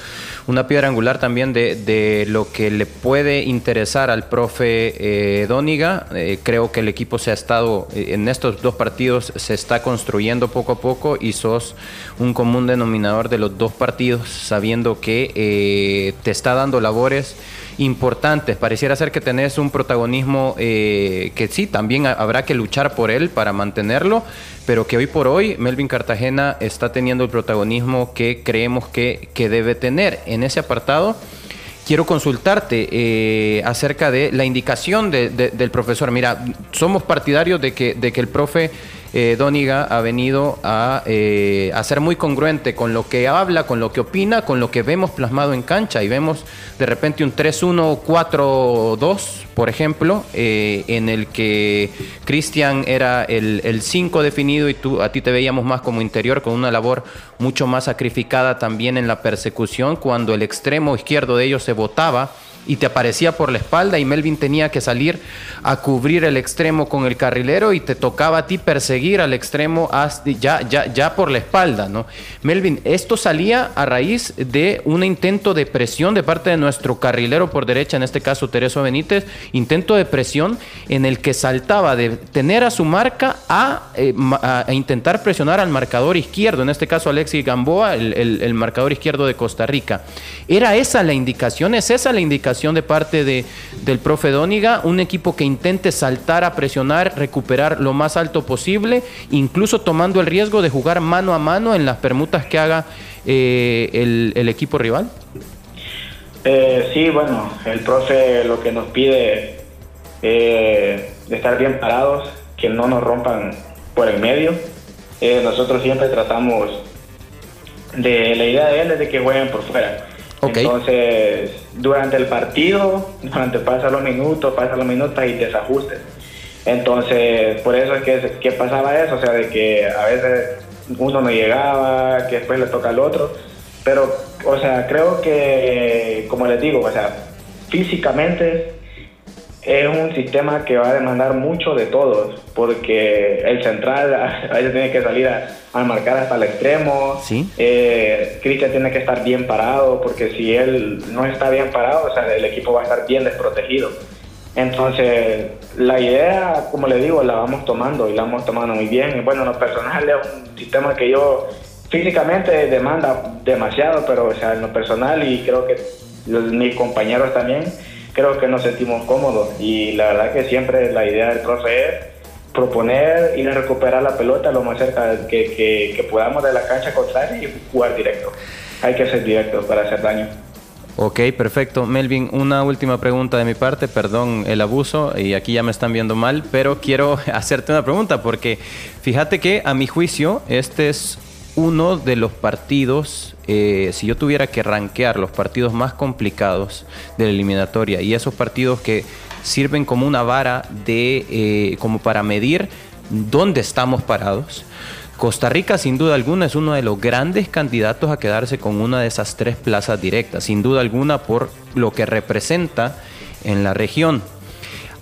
una piedra angular también de, lo que le puede interesar al profe eh, Dóniga. Eh, creo que el equipo se ha estado, eh, en estos dos partidos, se está construyendo poco a poco y sos un común denominador de los dos partidos, sabiendo que te está dando labores importantes. Pareciera ser que tenés un protagonismo que sí, también habrá que luchar por él para mantenerlo, pero que hoy por hoy Melvin Cartagena está teniendo el protagonismo que creemos que, que debe tener. En ese apartado, quiero consultarte eh, acerca de la indicación del profesor. Mira, somos partidarios de que, de que el profe eh, Dóniga ha venido eh, a, ser muy congruente con lo que habla, con lo que opina, con lo que vemos plasmado en cancha. Y vemos de repente un 3-1, 4-2, por ejemplo, eh, en el que Cristian era el 5 definido y tú, a ti te veíamos más como interior, con una labor mucho más sacrificada también en la persecución, cuando el extremo izquierdo de ellos se votaba y te aparecía por la espalda y Melvin tenía que salir a cubrir el extremo con el carrilero y te tocaba a ti perseguir al extremo ya, ya, ya por la espalda, ¿no? Melvin, esto salía a raíz de un intento de presión de parte de nuestro carrilero por derecha, en este caso Tereso Benítez, intento de presión en el que saltaba de tener a su marca a, eh, intentar presionar al marcador izquierdo, en este caso Alexis Gamboa, el marcador izquierdo de Costa Rica. ¿Era esa la indicación? ¿Es esa la indicación? De parte de, del profe Dóniga, un equipo que intente saltar a presionar, recuperar lo más alto posible, incluso tomando el riesgo de jugar mano a mano en las permutas que haga eh, el, equipo rival? Eh, sí, bueno, el profe lo que nos pide eh, estar bien parados, que no nos rompan por el medio. nosotros siempre tratamos de la idea de él es de que jueguen por fuera entonces, durante el partido, durante pasan los minutos, pasan los minutos y desajustes. Entonces, por eso es que, que, pasaba eso, o sea, de que a veces uno no llegaba, que después le toca al otro. Pero, o sea, creo que, como les digo, o sea, físicamente es un sistema que va a demandar mucho de todos, porque el central *laughs* a veces tiene que salir a, marcar hasta el extremo. ¿Sí? Eh, Cristian tiene que estar bien parado, porque si él no está bien parado, o sea, el equipo va a estar bien desprotegido. Entonces, la idea, como le digo, la vamos tomando y la vamos tomando muy bien. Y bueno, en lo personal es un sistema que yo físicamente demanda demasiado, pero o sea, en lo personal y creo que mis compañeros también, creo que nos sentimos cómodos y la verdad que siempre la idea del profe es proponer ir a recuperar la pelota lo más cerca que, que, podamos de la cancha contraria y jugar directo. Hay que ser directo para hacer daño. Ok, perfecto. Melvin, una última pregunta de mi parte, perdón el abuso, y aquí ya me están viendo mal, pero quiero *laughs* hacerte una pregunta, porque fíjate que a mi juicio este es uno de los partidos, eh, si yo tuviera que rankear los partidos más complicados de la eliminatoria y esos partidos que sirven como una vara de, eh, como para medir dónde estamos parados. Costa Rica, sin duda alguna, es uno de los grandes candidatos a quedarse con una de esas tres plazas directas, sin duda alguna por lo que representa en la región.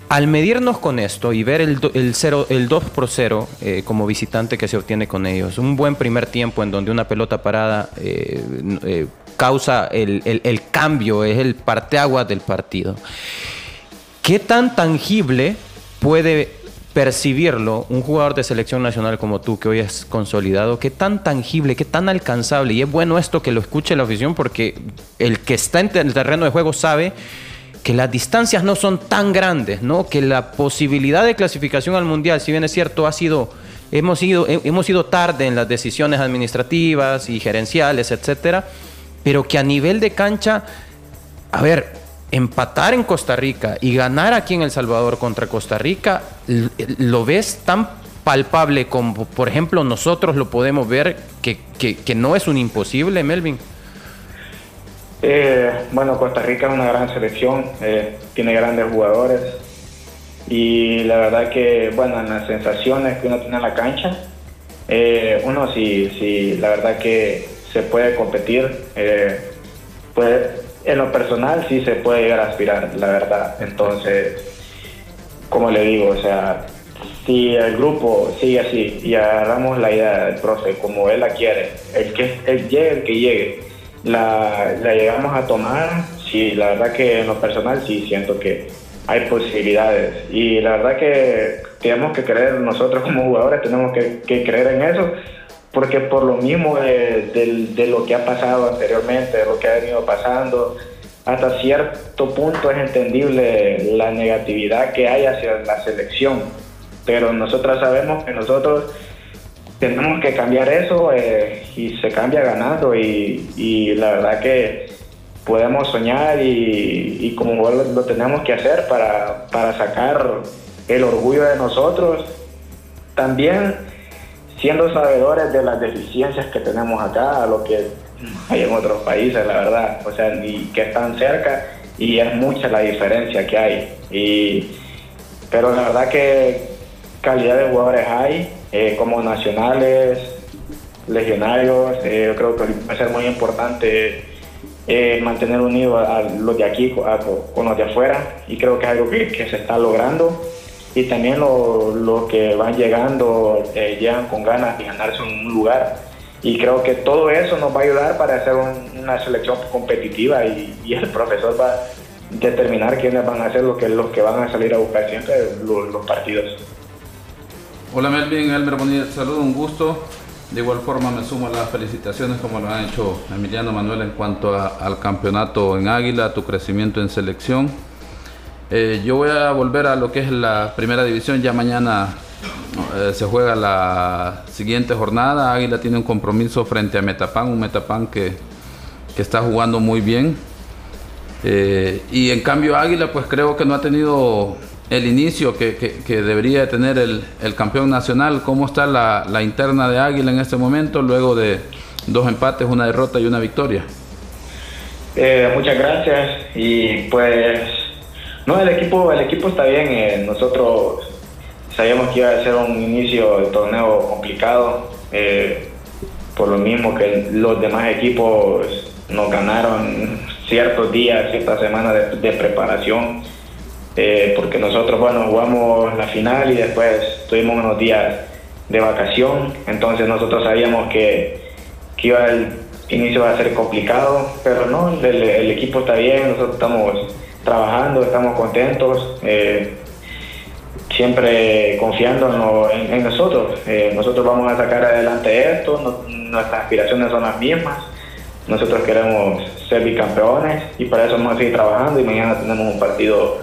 Al medirnos con esto y ver el, el, el 2 por 0 eh, como visitante que se obtiene con ellos, un buen primer tiempo en donde una pelota parada eh, eh, causa el, el, cambio, es el parteaguas del partido. ¿Qué tan tangible puede percibirlo un jugador de selección nacional como tú, que hoy es consolidado? ¿Qué tan tangible, qué tan alcanzable? Y es bueno esto que lo escuche la afición porque el que está en el terreno de juego sabe que las distancias no son tan grandes, ¿no? Que la posibilidad de clasificación al mundial, si bien es cierto, ha sido hemos ido hemos ido tarde en las decisiones administrativas y gerenciales, etcétera, pero que a nivel de cancha, a ver, empatar en Costa Rica y ganar aquí en El Salvador contra Costa Rica, lo ves tan palpable como, por ejemplo, nosotros lo podemos ver, que, que no es un imposible, Melvin. Eh, bueno, Costa Rica es una gran selección, eh, tiene grandes jugadores y la verdad que, bueno, en las sensaciones que uno tiene en la cancha, eh, uno sí, sí, la verdad que se puede competir, pues en lo personal sí se puede llegar a aspirar, la verdad. Entonces, como le digo, o sea, si el grupo sigue así y agarramos la idea del profe como él la quiere, el que llegue, el que llegue la, llegamos a tomar, sí, la verdad que en lo personal sí siento que hay posibilidades. Y la verdad que tenemos que creer nosotros como jugadores, tenemos que, creer en eso, porque por lo mismo de, lo que ha pasado anteriormente, de lo que ha venido pasando, hasta cierto punto es entendible la negatividad que hay hacia la selección, pero nosotros sabemos que nosotros tenemos que cambiar eso eh, y se cambia ganando y, la verdad que podemos soñar y, como lo, tenemos que hacer para, sacar el orgullo de nosotros. También siendo sabedores de las deficiencias que tenemos acá, lo que hay en otros países, la verdad, o sea, y que están cerca y es mucha la diferencia que hay. Y, pero la verdad que calidad de jugadores hay, eh, como nacionales, legionarios. Eh, yo creo que va a ser muy importante eh, mantener unidos a los de aquí con los de afuera y creo que es algo que, se está logrando. Y también los que van llegando llegan con ganas de ganarse un lugar. Y creo que todo eso nos va a ayudar para hacer una selección competitiva y, el profesor va a determinar quiénes van a ser los que, los que van a salir a buscar siempre los partidos. Hola Melvin, Elmer Bonilla, saludo, un gusto. De igual forma me sumo a las felicitaciones como lo han hecho Emiliano Manuel en cuanto al campeonato en Águila, tu crecimiento en selección. Eh, yo voy a volver a lo que es la primera división, ya mañana eh, se juega la siguiente jornada. Águila tiene un compromiso frente a Metapan, un Metapan que, que está jugando muy bien. Eh, y en cambio Águila pues creo que no ha tenido el inicio que, que, debería tener el, el, campeón nacional. ¿Cómo está la, la, interna de Águila en este momento, luego de dos empates, una derrota y una victoria? Eh, muchas gracias. Y pues, no, el equipo, el equipo está bien. Eh, nosotros sabíamos que iba a ser un inicio de torneo complicado, eh, por lo mismo que los demás equipos nos ganaron ciertos días, ciertas semanas de, de preparación eh, porque nosotros, bueno, jugamos la final y después tuvimos unos días de vacación, entonces nosotros sabíamos que, que iba el inicio a ser complicado, pero no, el, equipo está bien, nosotros estamos trabajando, estamos contentos. Eh, siempre confiando en, nosotros. Eh, nosotros vamos a sacar adelante esto, nuestras aspiraciones son las mismas. Nosotros queremos ser bicampeones y para eso vamos a seguir trabajando y mañana tenemos un partido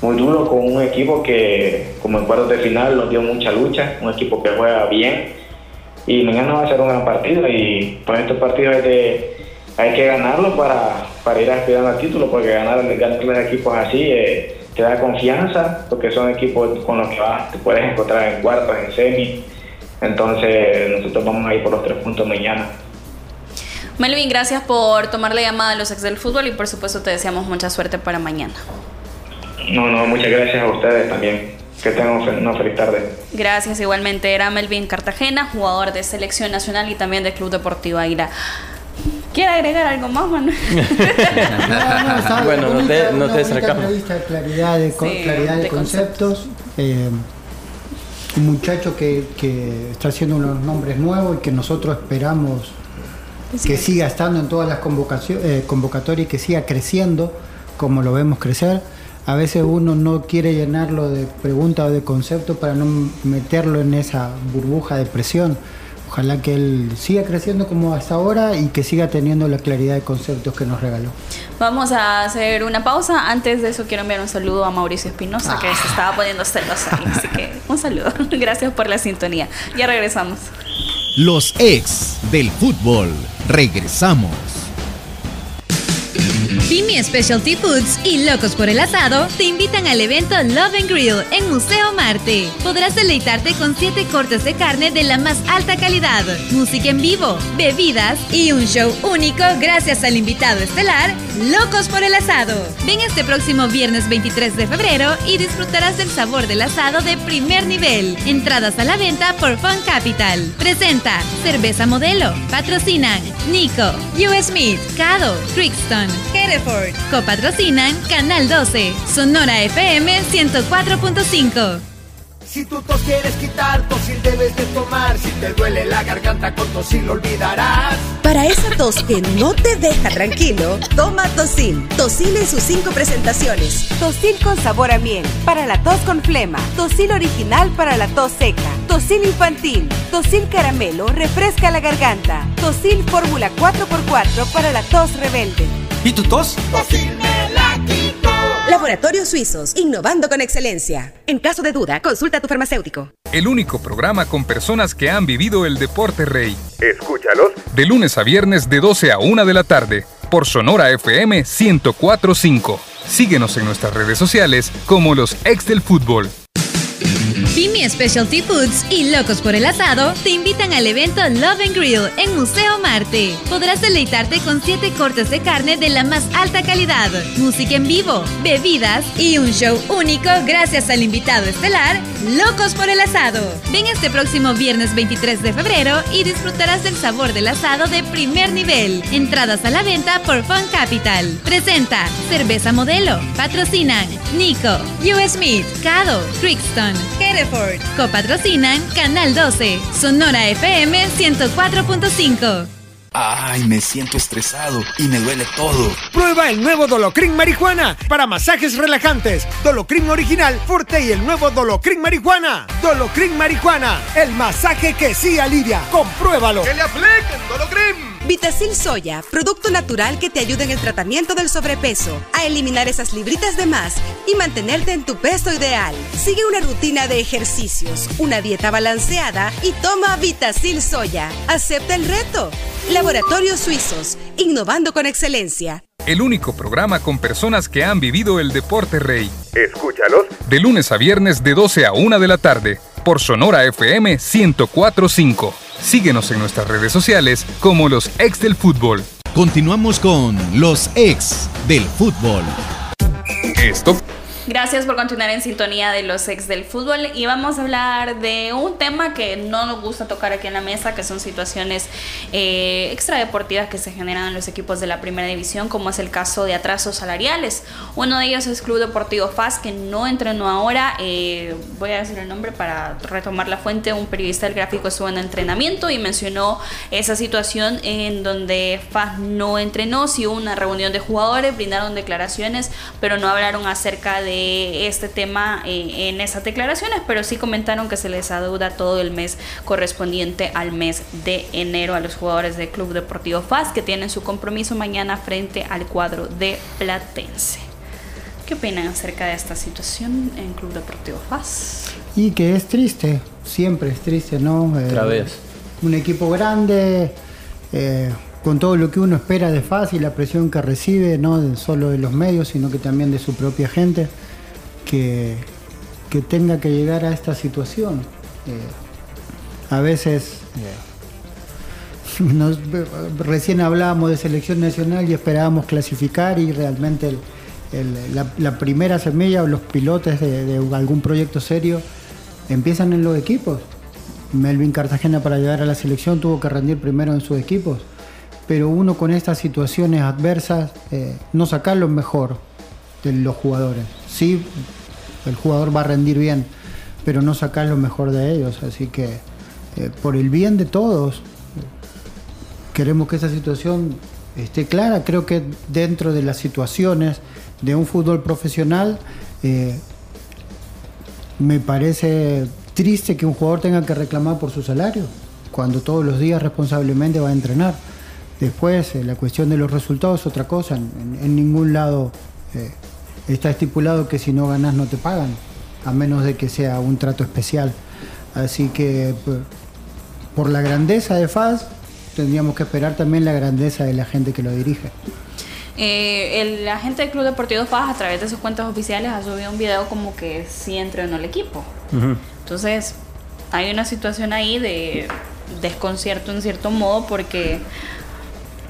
muy duro con un equipo que como en cuartos de final nos dio mucha lucha, un equipo que juega bien y mañana va a ser un gran partido y por estos partidos hay, que ganarlo para, para ir aspirando al título porque ganar, los equipos así eh, te da confianza porque son equipos con los que vas, te puedes encontrar en cuartos, en semi. Entonces nosotros vamos a ir por los tres puntos mañana. Melvin, gracias por tomar la llamada de los ex del fútbol y por supuesto te deseamos mucha suerte para mañana. No, no, muchas gracias a ustedes también. Que tengan una feliz tarde. Gracias, igualmente. Era Melvin Cartagena, jugador de Selección Nacional y también del Club Deportivo Águila. ¿Quiere agregar algo más, Manuel? *laughs* bueno, no te, no te sacamos. claridad de, claridad de, conceptos. Eh, un muchacho que, que, está haciendo unos nombres nuevos y que nosotros esperamos que siga estando en todas las eh, convocatorias y que siga creciendo como lo vemos crecer. A veces uno no quiere llenarlo de preguntas o de conceptos para no meterlo en esa burbuja de presión Ojalá que él siga creciendo como hasta ahora y que siga teniendo la claridad de conceptos que nos regaló. Vamos a hacer una pausa. Antes de eso quiero enviar un saludo a Mauricio Espinosa que se estaba poniendo celoso. Así que un saludo. *laughs* Gracias por la sintonía. Ya regresamos. Los ex del fútbol. Regresamos. Pimi Specialty Foods y Locos por el Asado te invitan al evento Love and Grill en Museo Marte. Podrás deleitarte con siete cortes de carne de la más alta calidad, música en vivo, bebidas y un show único gracias al invitado estelar Locos por el Asado. Ven este próximo viernes 23 de febrero y disfrutarás del sabor del asado de primer nivel. Entradas a la venta por Fun Capital. Presenta Cerveza Modelo. Patrocinan Nico, US Meat, Cado, Crixton, Copatrocinan Canal 12, Sonora FM 104.5. Si tu tos quieres quitar, tosil debes de tomar. Si te duele la garganta, con tosil lo olvidarás. Para esa tos que no te deja tranquilo, toma Tosil. Tosil en sus cinco presentaciones. Tosil con sabor a miel, para la tos con flema. Tosil original para la tos seca. Tosil infantil. Tosil caramelo, refresca la garganta. Tosil fórmula 4x4 para la tos rebelde. ¿Y tu tos? Tosil me la quito. Laboratorios Suizos, innovando con excelencia. En caso de duda, consulta a tu farmacéutico. El único programa con personas que han vivido el deporte rey. Escúchalos. De lunes a viernes de 12 a 1 de la tarde, por Sonora FM 1045. Síguenos en nuestras redes sociales como los ex del fútbol. Pimi Specialty Foods y Locos por el Asado te invitan al evento Love and Grill en Museo Marte. Podrás deleitarte con siete cortes de carne de la más alta calidad, música en vivo, bebidas y un show único gracias al invitado estelar Locos por el Asado. Ven este próximo viernes 23 de febrero y disfrutarás del sabor del asado de primer nivel. Entradas a la venta por Fun Capital. Presenta Cerveza Modelo. Patrocinan Nico, US Meat, Cado, Crixton, Hereford. Copatrocinan Canal 12, Sonora FM 104.5. Ay, me siento estresado y me duele todo. Prueba el nuevo Dolocrin Marihuana para masajes relajantes. Dolocrin original, fuerte y el nuevo Dolocrin Marihuana. Dolocrin Marihuana, el masaje que sí alivia. Compruébalo. ¡Que le apliquen Dolocrin! Vitacil Soya, producto natural que te ayuda en el tratamiento del sobrepeso, a eliminar esas libritas de más y mantenerte en tu peso ideal. Sigue una rutina de ejercicios, una dieta balanceada y toma Vitacil Soya. Acepta el reto. Laboratorios Suizos, innovando con excelencia. El único programa con personas que han vivido el deporte rey. Escúchalos. De lunes a viernes de 12 a 1 de la tarde, por Sonora FM 1045. Síguenos en nuestras redes sociales como los ex del fútbol. Continuamos con los ex del fútbol. Esto Gracias por continuar en sintonía de los ex del fútbol y vamos a hablar de un tema que no nos gusta tocar aquí en la mesa, que son situaciones eh, extradeportivas que se generan en los equipos de la primera división, como es el caso de atrasos salariales. Uno de ellos es Club Deportivo FAS, que no entrenó ahora, eh, voy a decir el nombre para retomar la fuente, un periodista del gráfico estuvo en entrenamiento y mencionó esa situación en donde FAS no entrenó, sí hubo una reunión de jugadores, brindaron declaraciones, pero no hablaron acerca de de este tema eh, en esas declaraciones, pero sí comentaron que se les adeuda todo el mes correspondiente al mes de enero a los jugadores del Club Deportivo FAS que tienen su compromiso mañana frente al cuadro de Platense. ¿Qué opinan acerca de esta situación en Club Deportivo FAS? Y que es triste, siempre es triste, ¿no? Otra vez. Un equipo grande, eh, con todo lo que uno espera de FAS y la presión que recibe, no solo de los medios, sino que también de su propia gente, que, que tenga que llegar a esta situación. Eh, a veces, nos- recién hablábamos de selección nacional y esperábamos clasificar y realmente el- el- la, la primera semilla o los pilotes de, de algún proyecto serio empiezan en los equipos. Melvin Cartagena para llegar a la selección tuvo que rendir primero en sus equipos, pero uno con estas situaciones adversas eh, no sacar lo mejor de los jugadores. Sí, el jugador va a rendir bien, pero no sacar lo mejor de ellos. Así que eh, por el bien de todos, queremos que esa situación esté clara. Creo que dentro de las situaciones de un fútbol profesional, eh, me parece triste que un jugador tenga que reclamar por su salario, cuando todos los días responsablemente va a entrenar. Después, eh, la cuestión de los resultados es otra cosa. En, ningún lado está estipulado que si no ganas no te pagan, a menos de que sea un trato especial. Así que por la grandeza de FAS, tendríamos que esperar también la grandeza de la gente que lo dirige. Eh, el agente del Club Deportivo FAS a través de sus cuentas oficiales ha subido un video como que sí entrenó el equipo. Entonces, hay una situación ahí de desconcierto en cierto modo porque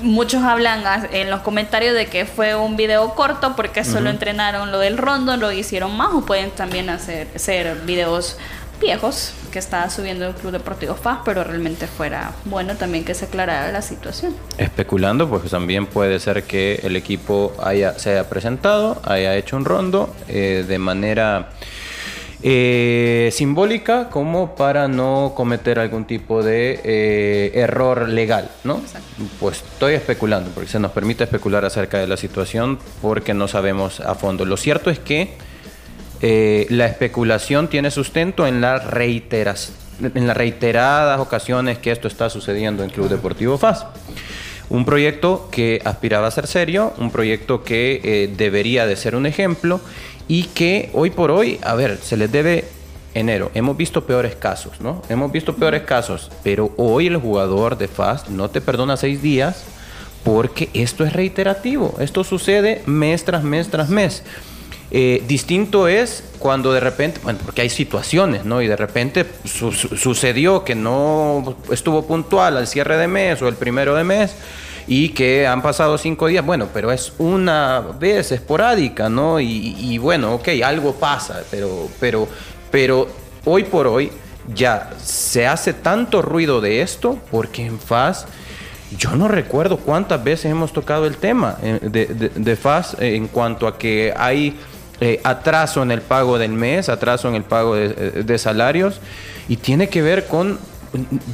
muchos hablan en los comentarios de que fue un video corto porque solo entrenaron lo del rondo, lo hicieron más o pueden también hacer ser videos viejos que está subiendo el Club Deportivo FAS, pero realmente fuera bueno también que se aclarara la situación. Especulando, pues también puede ser que el equipo haya, se haya presentado, haya hecho un rondo eh, de manera eh, simbólica como para no cometer algún tipo de eh, error legal, ¿no? Pues estoy especulando, porque se nos permite especular acerca de la situación porque no sabemos a fondo. Lo cierto es que eh, la especulación tiene sustento en las reiteras, en las reiteradas ocasiones que esto está sucediendo en Club Deportivo FAS. Un proyecto que aspiraba a ser serio, un proyecto que debería de ser un ejemplo y que hoy por hoy, a ver, se les debe enero. Hemos visto peores casos, ¿no? Hemos visto peores casos, pero hoy el jugador de FAS no te perdona seis días porque esto es reiterativo. Esto sucede mes tras mes tras mes. Eh, distinto es cuando de repente, bueno, porque hay situaciones, ¿no? Y de repente su- su- sucedió que no estuvo puntual al cierre de mes o el primero de mes y que han pasado cinco días, bueno, pero es una vez esporádica, ¿no? Y, bueno, ok, algo pasa, pero, pero, pero hoy por hoy ya se hace tanto ruido de esto porque en FAS yo no recuerdo cuántas veces hemos tocado el tema eh, de, de- FAS eh, en cuanto a que hay eh, atraso en el pago del mes, atraso en el pago de salarios, y tiene que ver con...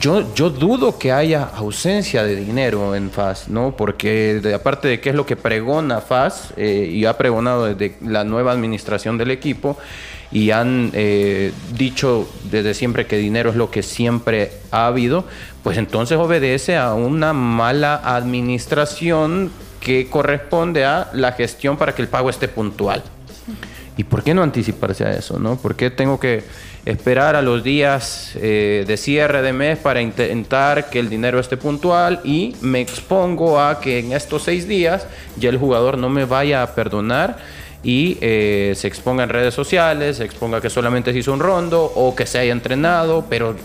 Yo, yo dudo que haya ausencia de dinero en FAS, ¿no? Porque de- aparte de qué es lo que pregona FAS, eh, y ha pregonado desde la nueva administración del equipo, y han eh, dicho desde siempre que dinero es lo que siempre ha habido, pues entonces obedece a una mala administración que corresponde a la gestión para que el pago esté puntual. ¿Y por qué no anticiparse a eso? ¿no? ¿Por qué tengo que esperar a los días eh, de cierre de mes para intentar que el dinero esté puntual y me expongo a que en estos seis días ya el jugador no me vaya a perdonar y eh, se exponga en redes sociales, se exponga que solamente se hizo un rondo o que se haya entrenado, pero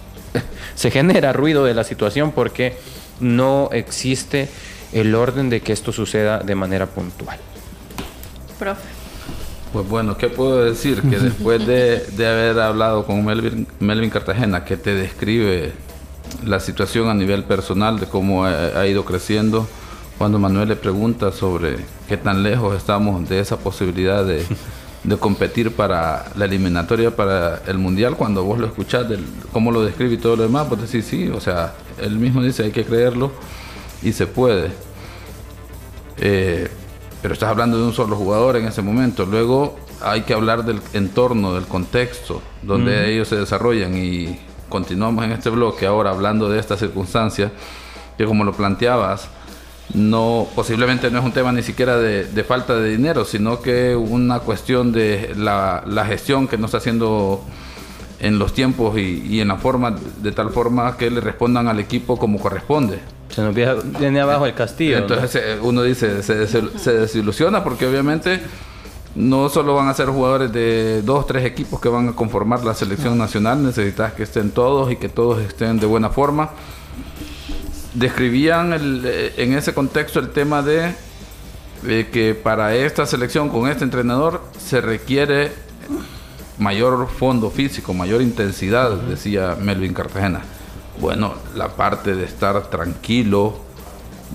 *laughs* se genera ruido de la situación porque no existe el orden de que esto suceda de manera puntual. Profe. Pues bueno, ¿qué puedo decir? Que *laughs* después de, de haber hablado con Melvin, Melvin Cartagena, que te describe la situación a nivel personal de cómo ha, ha ido creciendo, cuando Manuel le pregunta sobre qué tan lejos estamos de esa posibilidad de, de competir para la eliminatoria para el Mundial, cuando vos lo escuchás, del, cómo lo describe y todo lo demás, vos decís sí, o sea, él mismo dice hay que creerlo y se puede. Eh, pero estás hablando de un solo jugador en ese momento. Luego hay que hablar del entorno, del contexto donde ellos se desarrollan y continuamos en este bloque ahora hablando de esta circunstancia que como lo planteabas, no posiblemente no es un tema ni siquiera de, falta de dinero, sino que una cuestión de la, gestión que no está haciendo en los tiempos y, en la forma, de tal forma que le respondan al equipo como corresponde. Se nos viene abajo el castillo. Entonces eh, uno dice, se, se, desilusiona porque obviamente no solo van a ser jugadores de dos, tres equipos que van a conformar la selección nacional, necesitas que estén todos y que todos estén de buena forma describían eh, en ese contexto el tema de, que para esta selección con este entrenador se requiere mayor fondo físico, mayor intensidad, decía Melvin Cartagena. Bueno, la parte de estar tranquilo,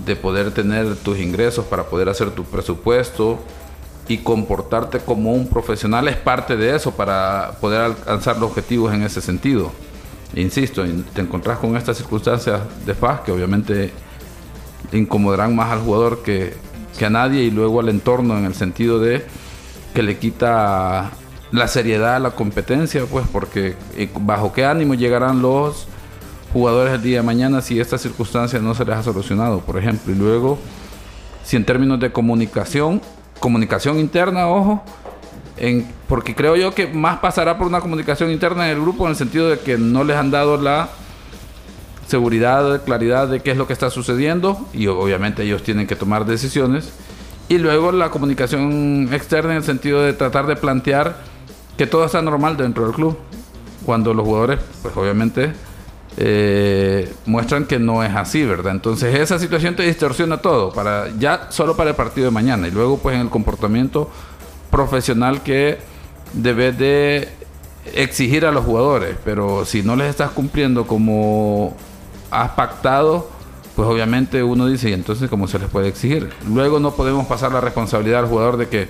de poder tener tus ingresos para poder hacer tu presupuesto y comportarte como un profesional es parte de eso para poder alcanzar los objetivos en ese sentido. Insisto, te encontrás con estas circunstancias de FAS que obviamente incomodarán más al jugador que, a nadie y luego al entorno en el sentido de que le quita la seriedad a la competencia, pues porque eh, bajo qué ánimo llegarán los jugadores el día de mañana si esta circunstancia no se les ha solucionado, por ejemplo. Y luego, si en términos de comunicación, comunicación interna, ojo, porque creo yo que más pasará por una comunicación interna en el grupo en el sentido de que no les han dado la seguridad, claridad de qué es lo que está sucediendo y obviamente ellos tienen que tomar decisiones. Y luego la comunicación externa en el sentido de tratar de plantear que todo está normal dentro del club. Cuando los jugadores, pues obviamente, eh, muestran que no es así, ¿verdad? Entonces esa situación te distorsiona todo, para ya solo para el partido de mañana. Y luego pues en el comportamiento profesional que debes de exigir a los jugadores, pero si no les estás cumpliendo como has pactado, pues obviamente uno dice, ¿y entonces cómo se les puede exigir? Luego no podemos pasar la responsabilidad al jugador de que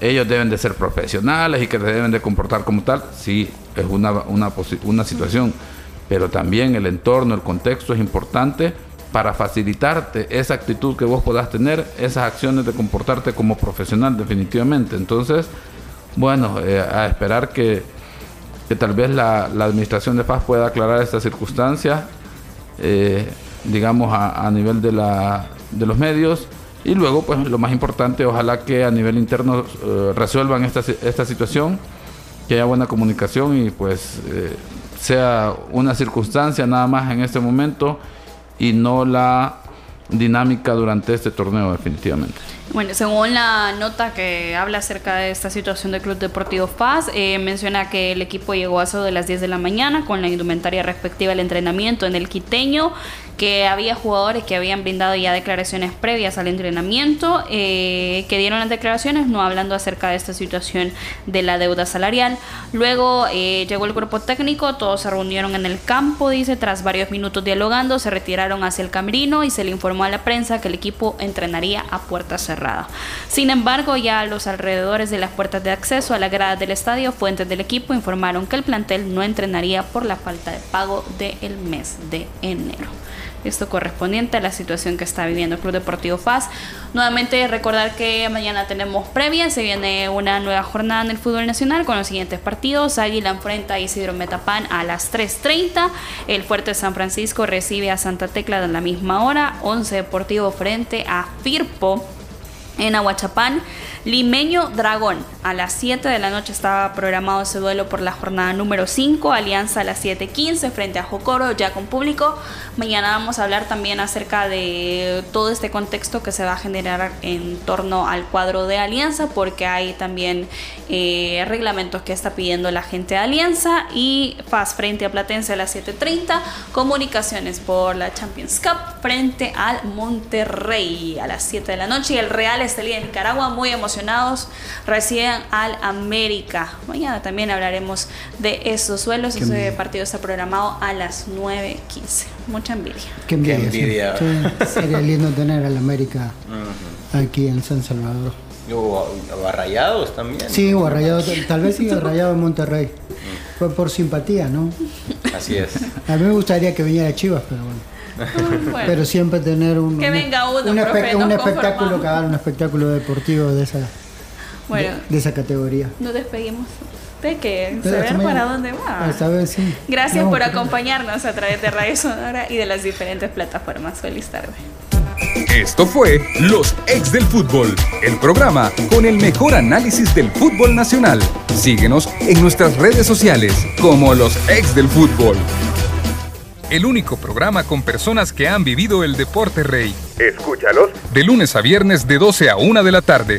ellos deben de ser profesionales y que se deben de comportar como tal. Sí, es una, una, una situación, pero también el entorno, el contexto es importante para facilitarte esa actitud que vos puedas tener, esas acciones de comportarte como profesional definitivamente. Entonces, bueno, eh, a esperar que, que tal vez la, la, administración de paz pueda aclarar esta circunstancia, eh, digamos, a, nivel de, la, de los medios. Y luego, pues lo más importante, ojalá que a nivel interno eh, resuelvan esta, esta situación, que haya buena comunicación y pues sea una circunstancia nada más en este momento y no la dinámica durante este torneo definitivamente. Bueno, según la nota que habla acerca de esta situación del Club Deportivo Paz, eh, menciona que el equipo llegó a eso de las 10 de la mañana con la indumentaria respectiva al entrenamiento en el Quiteño que había jugadores que habían brindado ya declaraciones previas al entrenamiento, eh, que dieron las declaraciones no hablando acerca de esta situación de la deuda salarial. Luego eh, llegó el grupo técnico, todos se reunieron en el campo, dice, tras varios minutos dialogando, se retiraron hacia el camerino y se le informó a la prensa que el equipo entrenaría a puerta cerrada. Sin embargo, ya a los alrededores de las puertas de acceso a la grada del estadio, fuentes del equipo informaron que el plantel no entrenaría por la falta de pago del mes de enero esto correspondiente a la situación que está viviendo el Club Deportivo FAS. Nuevamente recordar que mañana tenemos previa, se viene una nueva jornada en el fútbol nacional con los siguientes partidos. Águila enfrenta a Isidro Metapán a las 3.30. El Fuerte San Francisco recibe a Santa Tecla a la misma hora. 11 Deportivo frente a Firpo en Aguachapán. Limeño Dragón. A las 7 de la noche estaba programado ese duelo por la jornada número 5. Alianza a las 7.15 frente a Jocoro, ya con público. Mañana vamos a hablar también acerca de todo este contexto que se va a generar en torno al cuadro de Alianza, porque hay también eh, reglamentos que está pidiendo la gente de Alianza. Y FAS frente a Platense a las 7.30. Comunicaciones por la Champions Cup frente al Monterrey a las 7 de la noche. Y el Real Estelí de Nicaragua, muy emocionado reciben al América. Mañana también hablaremos de esos suelos. Ese partido está programado a las 9.15. Mucha envidia. Qué envidia. sería lindo tener al América aquí en San Salvador. O Rayados también. Sí, o Rayados, tal vez sí Rayado en Monterrey. Fue por simpatía, ¿no? Así es. A mí me gustaría que viniera Chivas, pero bueno. *laughs* Pero siempre tener un, que venga uno, un, espectáculo, un espectáculo deportivo de esa Bueno, de, esa categoría. Nos despedimos. De que saber para dónde va. Esta vez sí. Gracias por acompañarnos a través de Radio Sonora y de las diferentes plataformas. Feliz tarde. Esto fue Los Ex del Fútbol, el programa con el mejor análisis del fútbol nacional. Síguenos en nuestras redes sociales como Los Ex del Fútbol. El único programa con personas que han vivido el deporte rey. Escúchalos. De lunes a viernes de 12 a 1 de la tarde.